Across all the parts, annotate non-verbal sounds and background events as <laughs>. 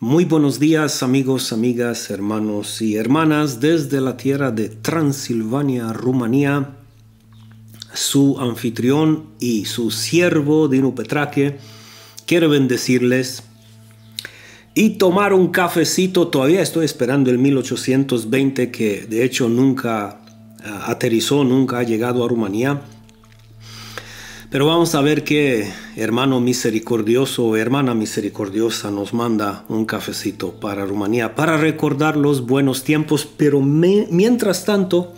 Muy buenos días amigos, amigas, hermanos y hermanas desde la tierra de Transilvania, Rumanía. Su anfitrión y su siervo Dino Petraque quiere bendecirles y tomar un cafecito. Todavía estoy esperando el 1820 que de hecho nunca ah, aterrizó, nunca ha llegado a Rumanía. Pero vamos a ver que hermano misericordioso o hermana misericordiosa nos manda un cafecito para Rumanía para recordar los buenos tiempos. Pero mientras tanto,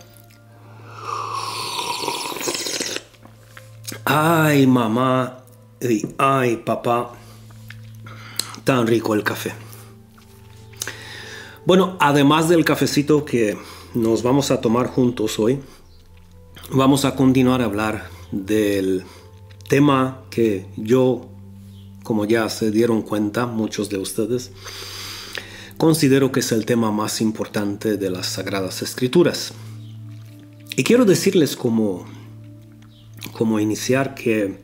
ay mamá y ay papá, tan rico el café. Bueno, además del cafecito que nos vamos a tomar juntos hoy, vamos a continuar a hablar del tema que yo, como ya se dieron cuenta muchos de ustedes, considero que es el tema más importante de las Sagradas Escrituras. Y quiero decirles como, como iniciar que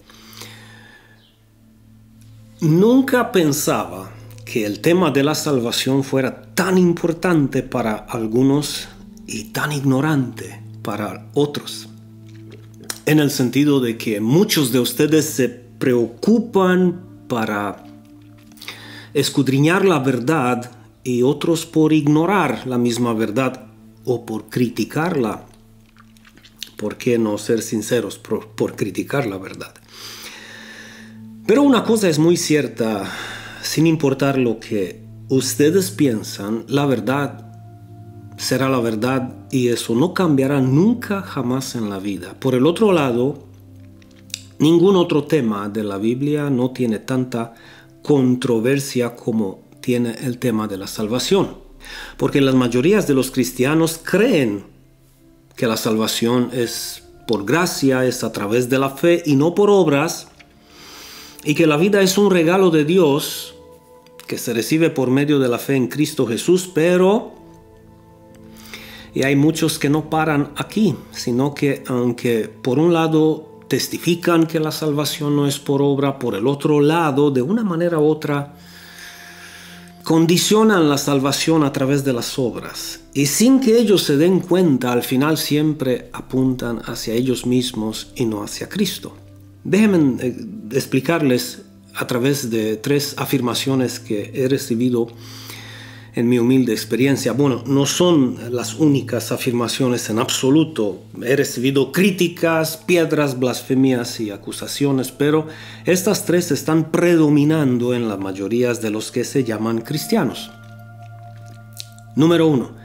nunca pensaba que el tema de la salvación fuera tan importante para algunos y tan ignorante para otros en el sentido de que muchos de ustedes se preocupan para escudriñar la verdad y otros por ignorar la misma verdad o por criticarla. ¿Por qué no ser sinceros por, por criticar la verdad? Pero una cosa es muy cierta, sin importar lo que ustedes piensan, la verdad será la verdad y eso no cambiará nunca jamás en la vida. Por el otro lado, ningún otro tema de la Biblia no tiene tanta controversia como tiene el tema de la salvación. Porque las mayorías de los cristianos creen que la salvación es por gracia, es a través de la fe y no por obras, y que la vida es un regalo de Dios que se recibe por medio de la fe en Cristo Jesús, pero y hay muchos que no paran aquí, sino que aunque por un lado testifican que la salvación no es por obra, por el otro lado, de una manera u otra, condicionan la salvación a través de las obras. Y sin que ellos se den cuenta, al final siempre apuntan hacia ellos mismos y no hacia Cristo. Déjenme eh, explicarles a través de tres afirmaciones que he recibido en mi humilde experiencia. Bueno, no son las únicas afirmaciones en absoluto. He recibido críticas, piedras, blasfemias y acusaciones, pero estas tres están predominando en la mayoría de los que se llaman cristianos. Número uno.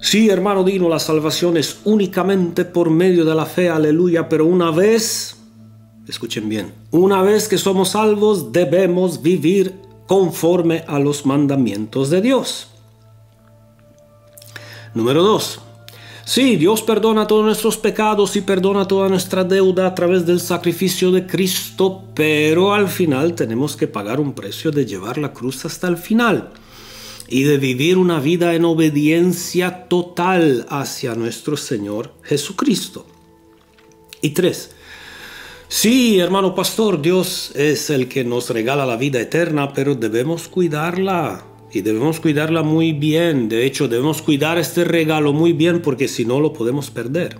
Sí, hermano Dino, la salvación es únicamente por medio de la fe, aleluya, pero una vez, escuchen bien, una vez que somos salvos debemos vivir conforme a los mandamientos de Dios. Número 2. Sí, Dios perdona todos nuestros pecados y perdona toda nuestra deuda a través del sacrificio de Cristo, pero al final tenemos que pagar un precio de llevar la cruz hasta el final y de vivir una vida en obediencia total hacia nuestro Señor Jesucristo. Y tres, Sí, hermano pastor, Dios es el que nos regala la vida eterna, pero debemos cuidarla y debemos cuidarla muy bien. De hecho, debemos cuidar este regalo muy bien porque si no lo podemos perder.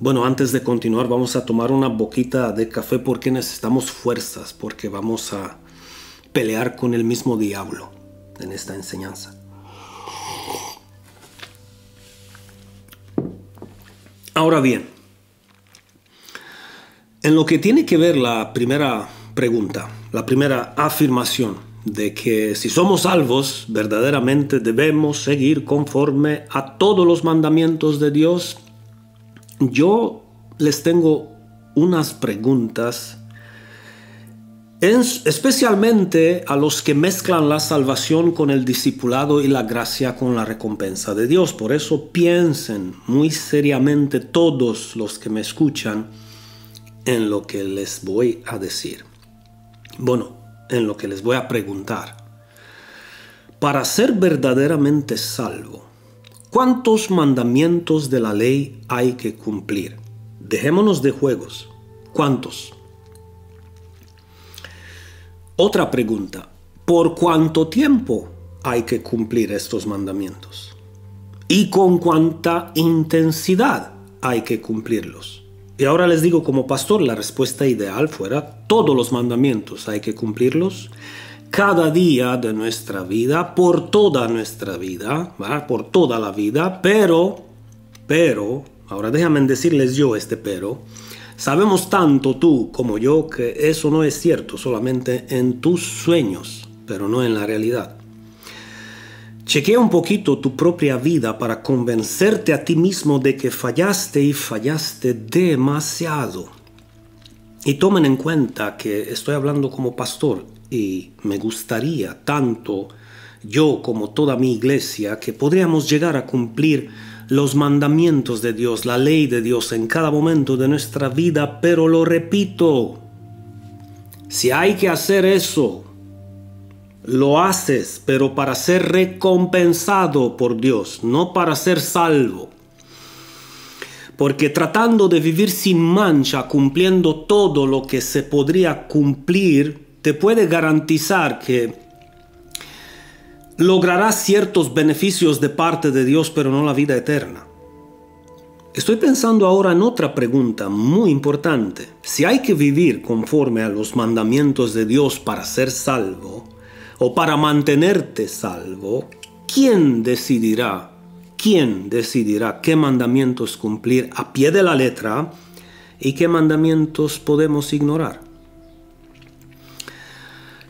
Bueno, antes de continuar vamos a tomar una boquita de café porque necesitamos fuerzas, porque vamos a pelear con el mismo diablo en esta enseñanza. Ahora bien, en lo que tiene que ver la primera pregunta, la primera afirmación de que si somos salvos, verdaderamente debemos seguir conforme a todos los mandamientos de Dios, yo les tengo unas preguntas, especialmente a los que mezclan la salvación con el discipulado y la gracia con la recompensa de Dios. Por eso piensen muy seriamente todos los que me escuchan, en lo que les voy a decir. Bueno, en lo que les voy a preguntar. Para ser verdaderamente salvo, ¿cuántos mandamientos de la ley hay que cumplir? Dejémonos de juegos. ¿Cuántos? Otra pregunta. por cuánto tiempo hay que cumplir estos mandamientos y con cuánta intensidad hay que cumplirlos. Y ahora les digo como pastor, la respuesta ideal fuera todos los mandamientos hay que cumplirlos cada día de nuestra vida, por toda nuestra vida, por toda la vida, pero, pero, ahora déjame decirles yo este pero, sabemos tanto tú como yo que eso no es cierto solamente en tus sueños, pero no en la realidad. Chequea un poquito tu propia vida para convencerte a ti mismo de que fallaste y fallaste demasiado. Y tomen en cuenta que estoy hablando como pastor y me gustaría tanto yo como toda mi iglesia que podríamos llegar a cumplir los mandamientos de Dios, la ley de Dios en cada momento de nuestra vida, pero lo repito, si hay que hacer eso, lo haces, pero para ser recompensado por Dios, no para ser salvo. Porque tratando de vivir sin mancha, cumpliendo todo lo que se podría cumplir, te puede garantizar que lograrás ciertos beneficios de parte de Dios, pero no la vida eterna. Estoy pensando ahora en otra pregunta muy importante. Si hay que vivir conforme a los mandamientos de Dios para ser salvo, o para mantenerte salvo, ¿quién decidirá? ¿Quién decidirá qué mandamientos cumplir a pie de la letra y qué mandamientos podemos ignorar?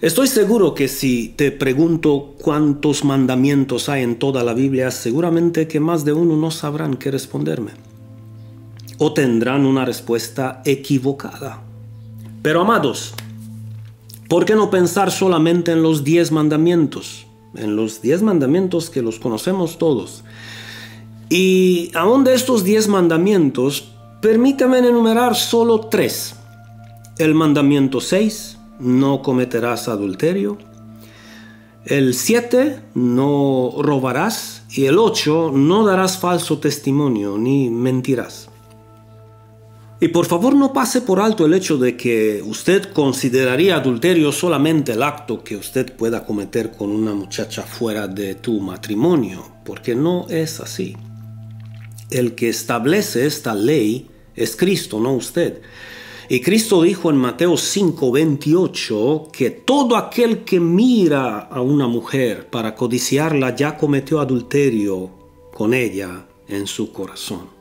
Estoy seguro que si te pregunto cuántos mandamientos hay en toda la Biblia, seguramente que más de uno no sabrán qué responderme. O tendrán una respuesta equivocada. Pero amados, ¿Por qué no pensar solamente en los diez mandamientos? En los diez mandamientos que los conocemos todos. Y aún de estos diez mandamientos, permítame enumerar solo tres. El mandamiento 6, no cometerás adulterio. El 7, no robarás. Y el 8, no darás falso testimonio ni mentirás. Y por favor no pase por alto el hecho de que usted consideraría adulterio solamente el acto que usted pueda cometer con una muchacha fuera de tu matrimonio, porque no es así. El que establece esta ley es Cristo, no usted. Y Cristo dijo en Mateo 5:28 que todo aquel que mira a una mujer para codiciarla ya cometió adulterio con ella en su corazón.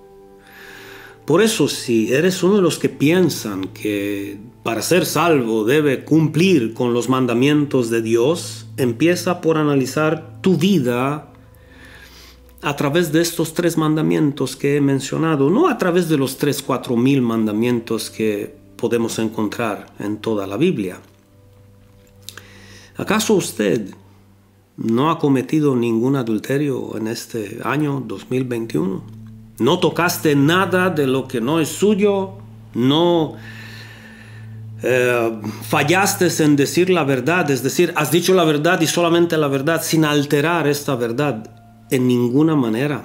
Por eso si eres uno de los que piensan que para ser salvo debe cumplir con los mandamientos de Dios, empieza por analizar tu vida a través de estos tres mandamientos que he mencionado, no a través de los tres, cuatro mil mandamientos que podemos encontrar en toda la Biblia. ¿Acaso usted no ha cometido ningún adulterio en este año 2021? No tocaste nada de lo que no es suyo, no eh, fallaste en decir la verdad, es decir, has dicho la verdad y solamente la verdad sin alterar esta verdad en ninguna manera.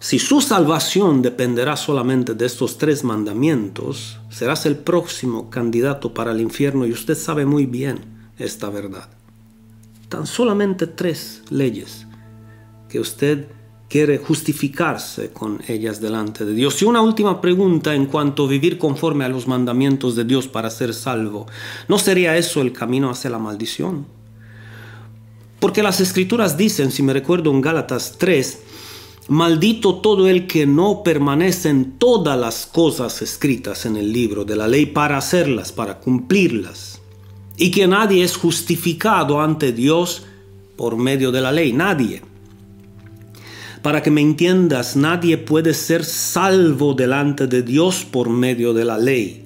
Si su salvación dependerá solamente de estos tres mandamientos, serás el próximo candidato para el infierno y usted sabe muy bien esta verdad. Tan solamente tres leyes que usted quiere justificarse con ellas delante de Dios. Y una última pregunta en cuanto a vivir conforme a los mandamientos de Dios para ser salvo. ¿No sería eso el camino hacia la maldición? Porque las escrituras dicen, si me recuerdo en Gálatas 3, Maldito todo el que no permanece en todas las cosas escritas en el libro de la ley para hacerlas, para cumplirlas. Y que nadie es justificado ante Dios por medio de la ley, nadie. Para que me entiendas, nadie puede ser salvo delante de Dios por medio de la ley,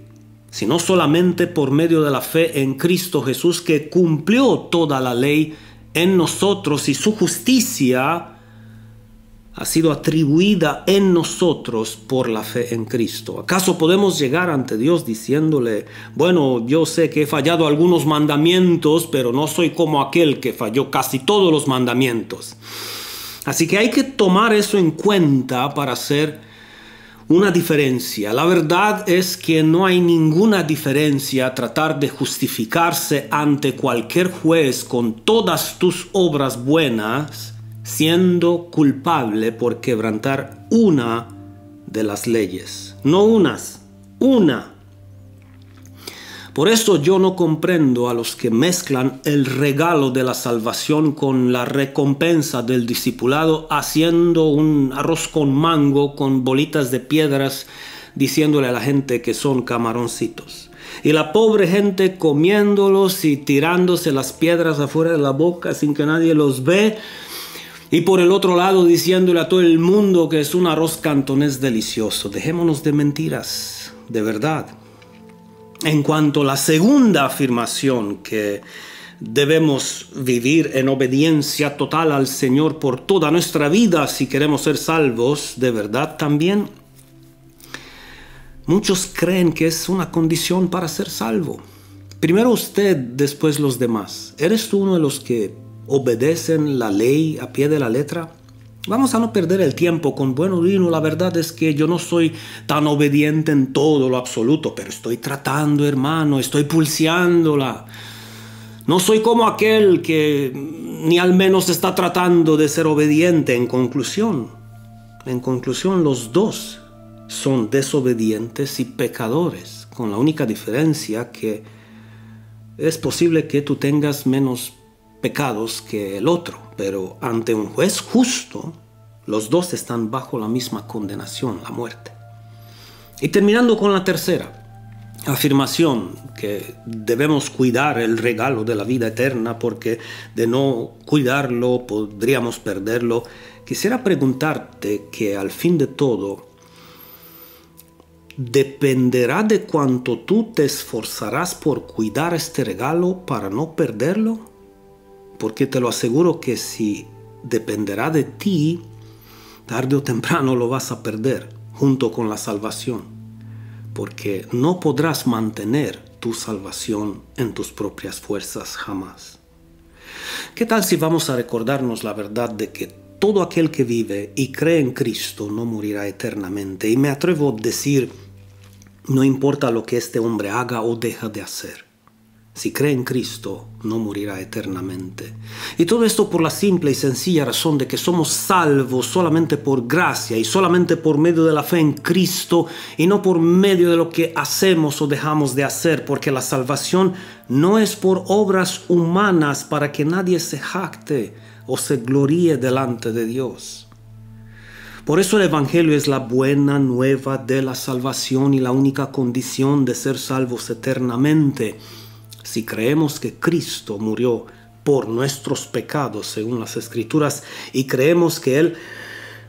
sino solamente por medio de la fe en Cristo Jesús que cumplió toda la ley en nosotros y su justicia ha sido atribuida en nosotros por la fe en Cristo. ¿Acaso podemos llegar ante Dios diciéndole, bueno, yo sé que he fallado algunos mandamientos, pero no soy como aquel que falló casi todos los mandamientos? Así que hay que tomar eso en cuenta para hacer una diferencia. La verdad es que no hay ninguna diferencia tratar de justificarse ante cualquier juez con todas tus obras buenas, siendo culpable por quebrantar una de las leyes. No unas, una por eso yo no comprendo a los que mezclan el regalo de la salvación con la recompensa del discipulado haciendo un arroz con mango con bolitas de piedras diciéndole a la gente que son camaroncitos. Y la pobre gente comiéndolos y tirándose las piedras afuera de la boca sin que nadie los ve. Y por el otro lado diciéndole a todo el mundo que es un arroz cantonés delicioso. Dejémonos de mentiras, de verdad. En cuanto a la segunda afirmación que debemos vivir en obediencia total al Señor por toda nuestra vida si queremos ser salvos de verdad también, muchos creen que es una condición para ser salvo. Primero usted, después los demás. ¿Eres tú uno de los que obedecen la ley a pie de la letra? Vamos a no perder el tiempo con bueno vino. La verdad es que yo no soy tan obediente en todo lo absoluto, pero estoy tratando, hermano, estoy pulseándola. No soy como aquel que ni al menos está tratando de ser obediente. En conclusión, en conclusión, los dos son desobedientes y pecadores, con la única diferencia que es posible que tú tengas menos pecados que el otro, pero ante un juez justo, los dos están bajo la misma condenación, la muerte. Y terminando con la tercera afirmación, que debemos cuidar el regalo de la vida eterna porque de no cuidarlo podríamos perderlo, quisiera preguntarte que al fin de todo, dependerá de cuánto tú te esforzarás por cuidar este regalo para no perderlo porque te lo aseguro que si dependerá de ti, tarde o temprano lo vas a perder junto con la salvación, porque no podrás mantener tu salvación en tus propias fuerzas jamás. ¿Qué tal si vamos a recordarnos la verdad de que todo aquel que vive y cree en Cristo no morirá eternamente? Y me atrevo a decir, no importa lo que este hombre haga o deja de hacer. Si cree en Cristo, no morirá eternamente. Y todo esto por la simple y sencilla razón de que somos salvos solamente por gracia y solamente por medio de la fe en Cristo y no por medio de lo que hacemos o dejamos de hacer, porque la salvación no es por obras humanas para que nadie se jacte o se gloríe delante de Dios. Por eso el Evangelio es la buena nueva de la salvación y la única condición de ser salvos eternamente si creemos que Cristo murió por nuestros pecados, según las Escrituras, y creemos que Él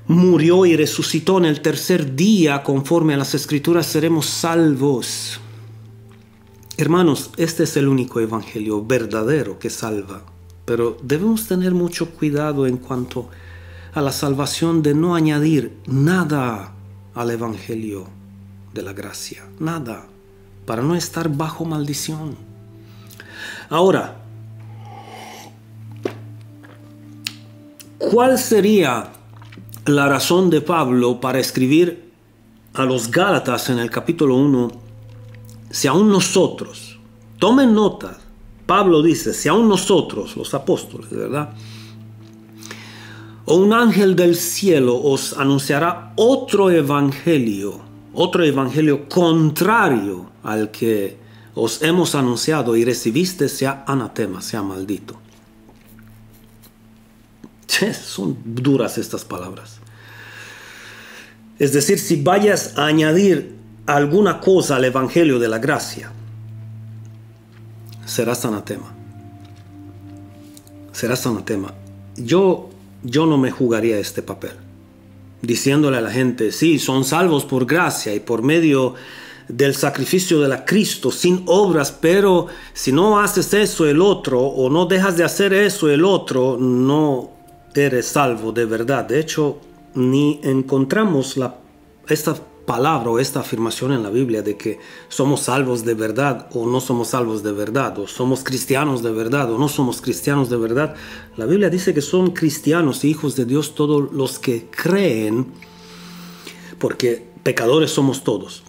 murió y resucitó en el tercer día, conforme a las Escrituras, seremos salvos. Hermanos, este es el único Evangelio verdadero que salva, pero debemos tener mucho cuidado en cuanto a la salvación de no añadir nada al Evangelio de la gracia, nada, para no estar bajo maldición. Ahora, ¿cuál sería la razón de Pablo para escribir a los Gálatas en el capítulo 1? Si aún nosotros, tomen nota, Pablo dice, si aún nosotros, los apóstoles, ¿verdad? O un ángel del cielo os anunciará otro evangelio, otro evangelio contrario al que os hemos anunciado y recibiste sea anatema, sea maldito. <laughs> son duras estas palabras. Es decir, si vayas a añadir alguna cosa al Evangelio de la gracia, serás anatema. Serás anatema. Yo, yo no me jugaría este papel. Diciéndole a la gente, sí, son salvos por gracia y por medio del sacrificio de la Cristo sin obras, pero si no haces eso el otro o no dejas de hacer eso el otro, no eres salvo de verdad. De hecho, ni encontramos esta palabra o esta afirmación en la Biblia de que somos salvos de verdad o no somos salvos de verdad, o somos cristianos de verdad o no somos cristianos de verdad. La Biblia dice que son cristianos y hijos de Dios todos los que creen, porque pecadores somos todos,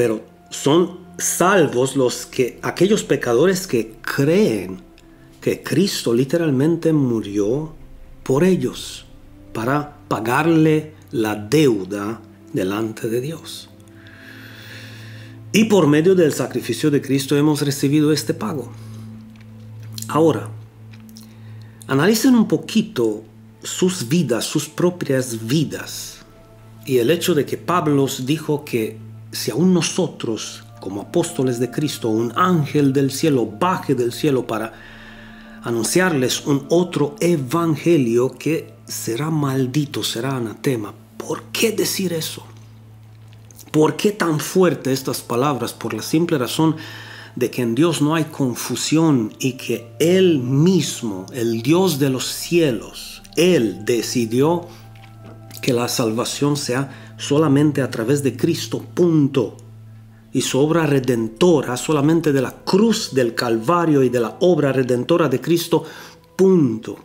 pero son salvos los que aquellos pecadores que creen que Cristo literalmente murió por ellos para pagarle la deuda delante de Dios. Y por medio del sacrificio de Cristo hemos recibido este pago. Ahora, analicen un poquito sus vidas, sus propias vidas. Y el hecho de que Pablo dijo que si aún nosotros, como apóstoles de Cristo, un ángel del cielo baje del cielo para anunciarles un otro evangelio que será maldito, será anatema. ¿Por qué decir eso? ¿Por qué tan fuerte estas palabras? Por la simple razón de que en Dios no hay confusión y que Él mismo, el Dios de los cielos, Él decidió que la salvación sea solamente a través de Cristo, punto. Y su obra redentora solamente de la cruz del Calvario y de la obra redentora de Cristo, punto.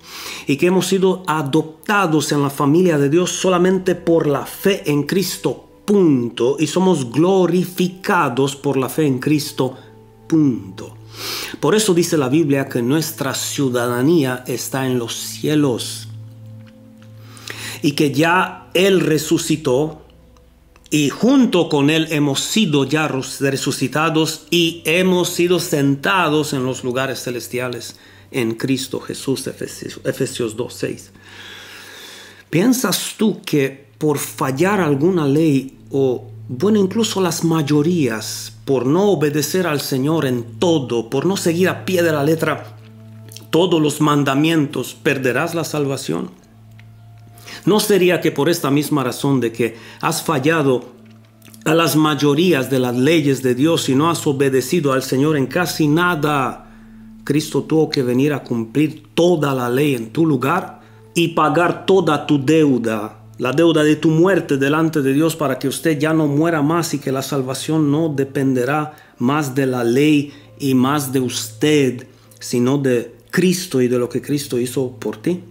Y que hemos sido adoptados en la familia de Dios solamente por la fe en Cristo, punto. Y somos glorificados por la fe en Cristo, punto. Por eso dice la Biblia que nuestra ciudadanía está en los cielos y que ya Él resucitó y junto con Él hemos sido ya resucitados y hemos sido sentados en los lugares celestiales en Cristo Jesús, Efesios, Efesios 2.6. ¿Piensas tú que por fallar alguna ley o, bueno, incluso las mayorías, por no obedecer al Señor en todo, por no seguir a pie de la letra todos los mandamientos, perderás la salvación? ¿No sería que por esta misma razón de que has fallado a las mayorías de las leyes de Dios y no has obedecido al Señor en casi nada, Cristo tuvo que venir a cumplir toda la ley en tu lugar y pagar toda tu deuda, la deuda de tu muerte delante de Dios para que usted ya no muera más y que la salvación no dependerá más de la ley y más de usted, sino de Cristo y de lo que Cristo hizo por ti.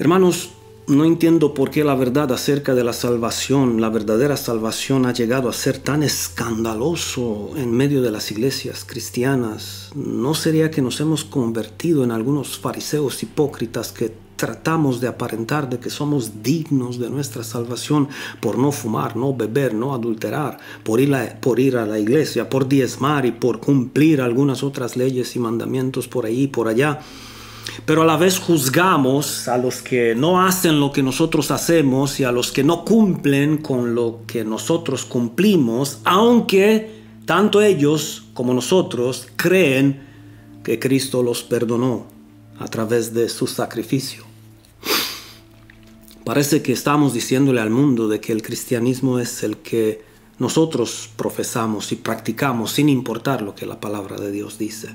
Hermanos, no entiendo por qué la verdad acerca de la salvación, la verdadera salvación, ha llegado a ser tan escandaloso en medio de las iglesias cristianas. ¿No sería que nos hemos convertido en algunos fariseos hipócritas que tratamos de aparentar de que somos dignos de nuestra salvación por no fumar, no beber, no adulterar, por ir, a, por ir a la iglesia, por diezmar y por cumplir algunas otras leyes y mandamientos por ahí y por allá? Pero a la vez juzgamos a los que no hacen lo que nosotros hacemos y a los que no cumplen con lo que nosotros cumplimos, aunque tanto ellos como nosotros creen que Cristo los perdonó a través de su sacrificio. Parece que estamos diciéndole al mundo de que el cristianismo es el que nosotros profesamos y practicamos sin importar lo que la palabra de Dios dice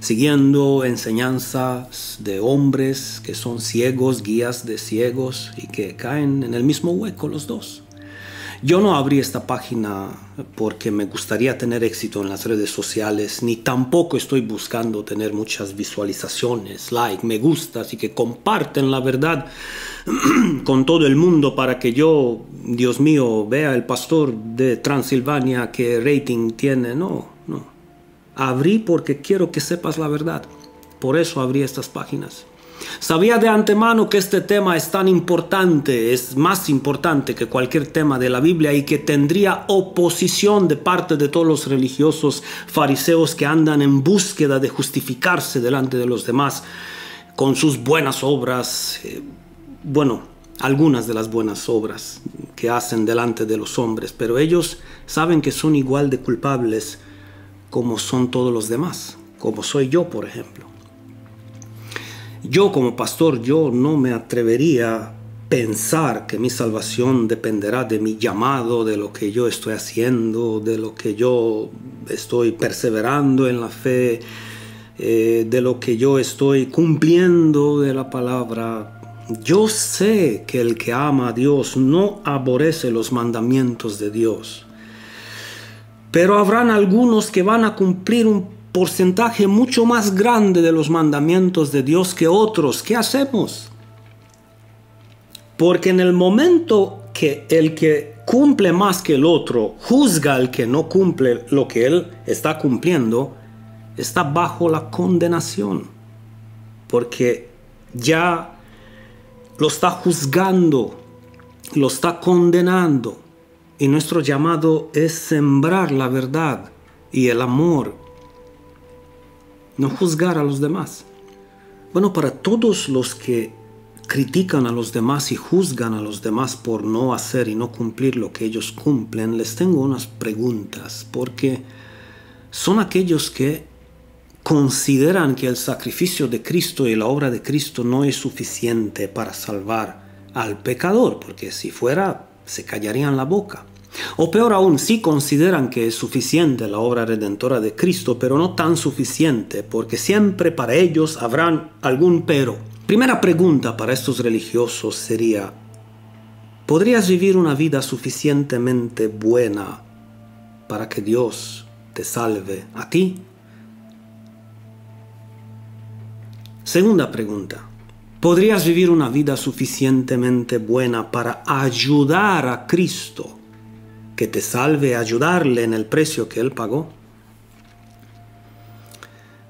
siguiendo enseñanzas de hombres que son ciegos, guías de ciegos y que caen en el mismo hueco los dos. Yo no abrí esta página porque me gustaría tener éxito en las redes sociales, ni tampoco estoy buscando tener muchas visualizaciones, like, me gustas y que comparten la verdad <clears throat> con todo el mundo para que yo, Dios mío, vea el pastor de Transilvania qué rating tiene. No, no. Abrí porque quiero que sepas la verdad. Por eso abrí estas páginas. Sabía de antemano que este tema es tan importante, es más importante que cualquier tema de la Biblia y que tendría oposición de parte de todos los religiosos fariseos que andan en búsqueda de justificarse delante de los demás con sus buenas obras, eh, bueno, algunas de las buenas obras que hacen delante de los hombres, pero ellos saben que son igual de culpables como son todos los demás, como soy yo, por ejemplo. Yo como pastor, yo no me atrevería a pensar que mi salvación dependerá de mi llamado, de lo que yo estoy haciendo, de lo que yo estoy perseverando en la fe, eh, de lo que yo estoy cumpliendo de la palabra. Yo sé que el que ama a Dios no aborrece los mandamientos de Dios. Pero habrán algunos que van a cumplir un porcentaje mucho más grande de los mandamientos de Dios que otros. ¿Qué hacemos? Porque en el momento que el que cumple más que el otro juzga al que no cumple lo que él está cumpliendo, está bajo la condenación, porque ya lo está juzgando, lo está condenando. Y nuestro llamado es sembrar la verdad y el amor, no juzgar a los demás. Bueno, para todos los que critican a los demás y juzgan a los demás por no hacer y no cumplir lo que ellos cumplen, les tengo unas preguntas, porque son aquellos que consideran que el sacrificio de Cristo y la obra de Cristo no es suficiente para salvar al pecador, porque si fuera, se callarían la boca. O peor aún, sí consideran que es suficiente la obra redentora de Cristo, pero no tan suficiente, porque siempre para ellos habrán algún pero. Primera pregunta para estos religiosos sería, ¿podrías vivir una vida suficientemente buena para que Dios te salve a ti? Segunda pregunta, ¿podrías vivir una vida suficientemente buena para ayudar a Cristo que te salve, ayudarle en el precio que Él pagó?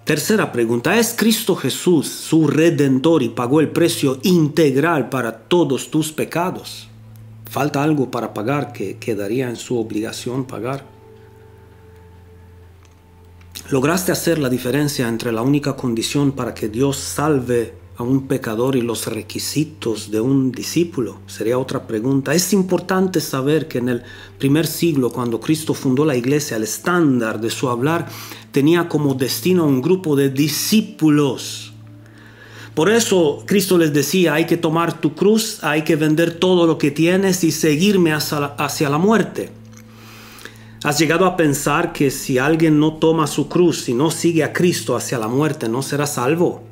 Tercera pregunta, ¿es Cristo Jesús su redentor y pagó el precio integral para todos tus pecados? ¿Falta algo para pagar que quedaría en su obligación pagar? ¿Lograste hacer la diferencia entre la única condición para que Dios salve a un pecador y los requisitos de un discípulo? Sería otra pregunta. Es importante saber que en el primer siglo, cuando Cristo fundó la iglesia, el estándar de su hablar tenía como destino a un grupo de discípulos. Por eso Cristo les decía, hay que tomar tu cruz, hay que vender todo lo que tienes y seguirme hacia la, hacia la muerte. ¿Has llegado a pensar que si alguien no toma su cruz y no sigue a Cristo hacia la muerte, no será salvo?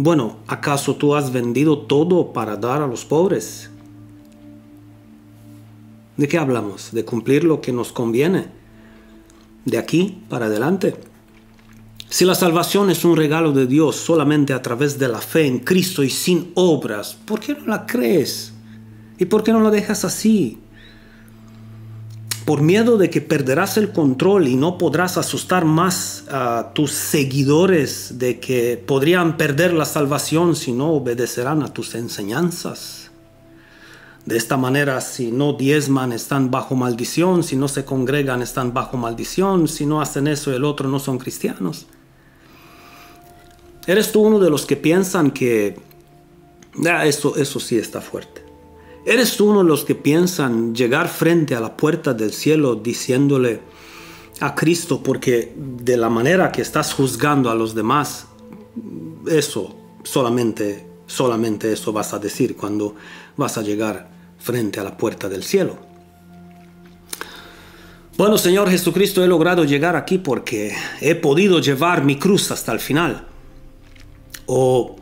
Bueno, ¿acaso tú has vendido todo para dar a los pobres? ¿De qué hablamos? ¿De cumplir lo que nos conviene? ¿De aquí para adelante? Si la salvación es un regalo de Dios solamente a través de la fe en Cristo y sin obras, ¿por qué no la crees? ¿Y por qué no la dejas así? Por miedo de que perderás el control y no podrás asustar más a tus seguidores de que podrían perder la salvación si no obedecerán a tus enseñanzas. De esta manera, si no diezman, están bajo maldición, si no se congregan, están bajo maldición, si no hacen eso, el otro no son cristianos. ¿Eres tú uno de los que piensan que ah, eso, eso sí está fuerte? ¿Eres uno de los que piensan llegar frente a la puerta del cielo diciéndole a Cristo porque de la manera que estás juzgando a los demás, eso solamente, solamente eso vas a decir cuando vas a llegar frente a la puerta del cielo? Bueno, Señor Jesucristo, he logrado llegar aquí porque he podido llevar mi cruz hasta el final. O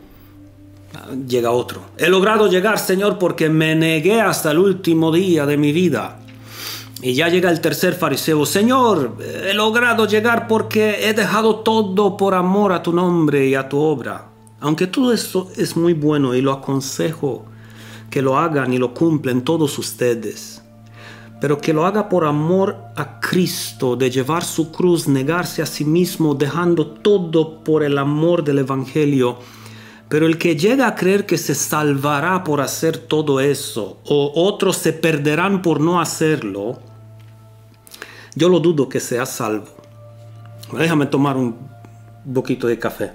llega otro. He logrado llegar, Señor, porque me negué hasta el último día de mi vida. Y ya llega el tercer fariseo, Señor, he logrado llegar porque he dejado todo por amor a tu nombre y a tu obra. Aunque todo esto es muy bueno y lo aconsejo que lo hagan y lo cumplen todos ustedes, pero que lo haga por amor a Cristo, de llevar su cruz, negarse a sí mismo, dejando todo por el amor del Evangelio pero el que llega a creer que se salvará por hacer todo eso, o otros se perderán por no hacerlo, yo lo dudo que sea salvo. Déjame tomar un poquito de café.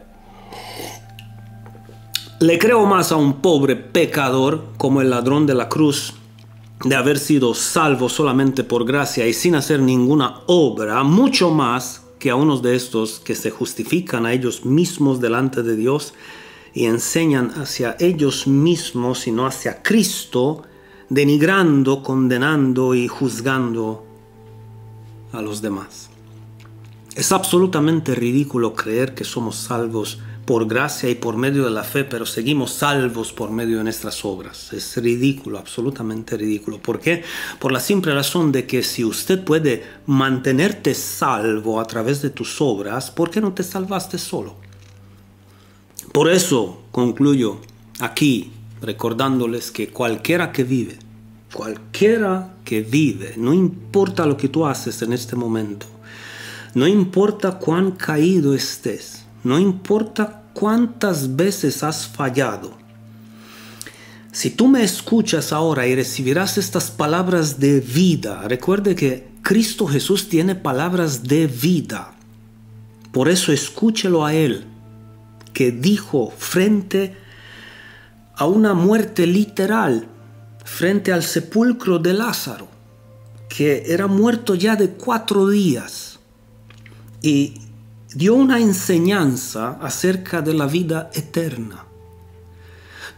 Le creo más a un pobre pecador como el ladrón de la cruz de haber sido salvo solamente por gracia y sin hacer ninguna obra, mucho más que a unos de estos que se justifican a ellos mismos delante de Dios y enseñan hacia ellos mismos y no hacia Cristo, denigrando, condenando y juzgando a los demás. Es absolutamente ridículo creer que somos salvos por gracia y por medio de la fe, pero seguimos salvos por medio de nuestras obras. Es ridículo, absolutamente ridículo. ¿Por qué? Por la simple razón de que si usted puede mantenerte salvo a través de tus obras, ¿por qué no te salvaste solo? Por eso concluyo aquí recordándoles que cualquiera que vive cualquiera que vive, no importa lo que tú haces en este momento, no importa cuán caído estés, no importa cuántas veces has fallado, si tú me escuchas ahora y recibirás estas palabras de vida, recuerde que Cristo Jesús tiene palabras de vida. Por eso escúchelo a Él, dijo frente a una muerte literal, frente al sepulcro de Lázaro, que era muerto ya de cuatro días, y dio una enseñanza acerca de la vida eterna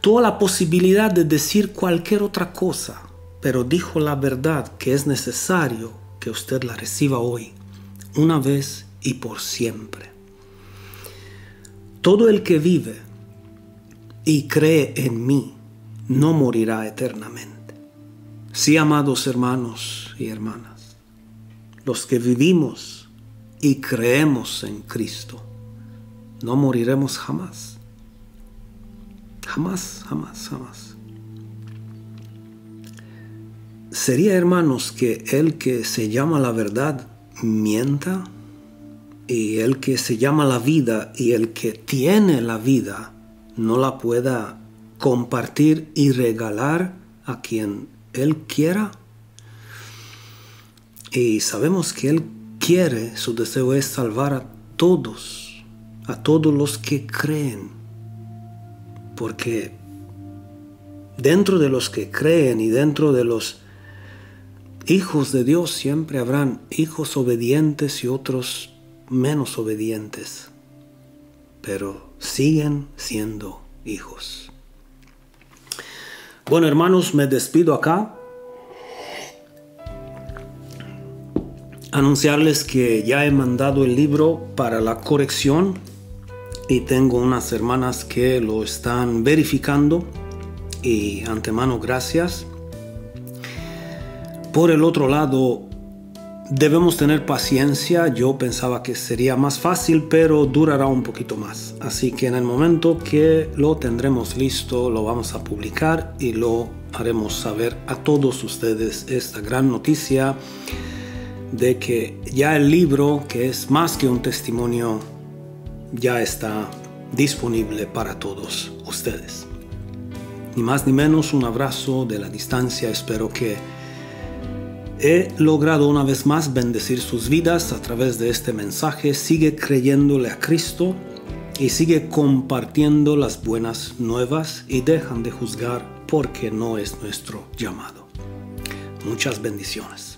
tuvo la posibilidad de decir cualquier otra cosa, pero dijo la verdad que es necesario que usted la reciba hoy, una vez y por siempre. Todo el que vive y cree en mí no morirá eternamente. Sí, amados hermanos y hermanas, los que vivimos y creemos en Cristo, no moriremos jamás Jamás, jamás, jamás. Sería, hermanos, que el que se llama la verdad mienta y el que se llama la vida y el que tiene la vida no la pueda compartir y regalar a quien él quiera. Y sabemos que él quiere, su deseo es salvar a todos, a todos los que creen porque dentro de los que creen y dentro de los hijos de Dios siempre habrán hijos obedientes y otros menos obedientes, pero siguen siendo hijos. Bueno hermanos, me despido acá. Anunciarles que ya he mandado el libro para la corrección y tengo unas hermanas que lo están verificando y antemano gracias. Por el otro lado, debemos tener paciencia. Yo pensaba que sería más fácil, pero durará un poquito más. Así que en el momento que lo tendremos listo, lo vamos a publicar y lo haremos saber a todos ustedes esta gran noticia de que ya el libro, que es más que un testimonio, ya está disponible para todos ustedes. Ni más ni menos un abrazo de la distancia. Espero que he logrado una vez más bendecir sus vidas a través de este mensaje. Sigue creyéndole a Cristo y sigue compartiendo las buenas nuevas y dejan de juzgar porque no es nuestro llamado. Muchas bendiciones.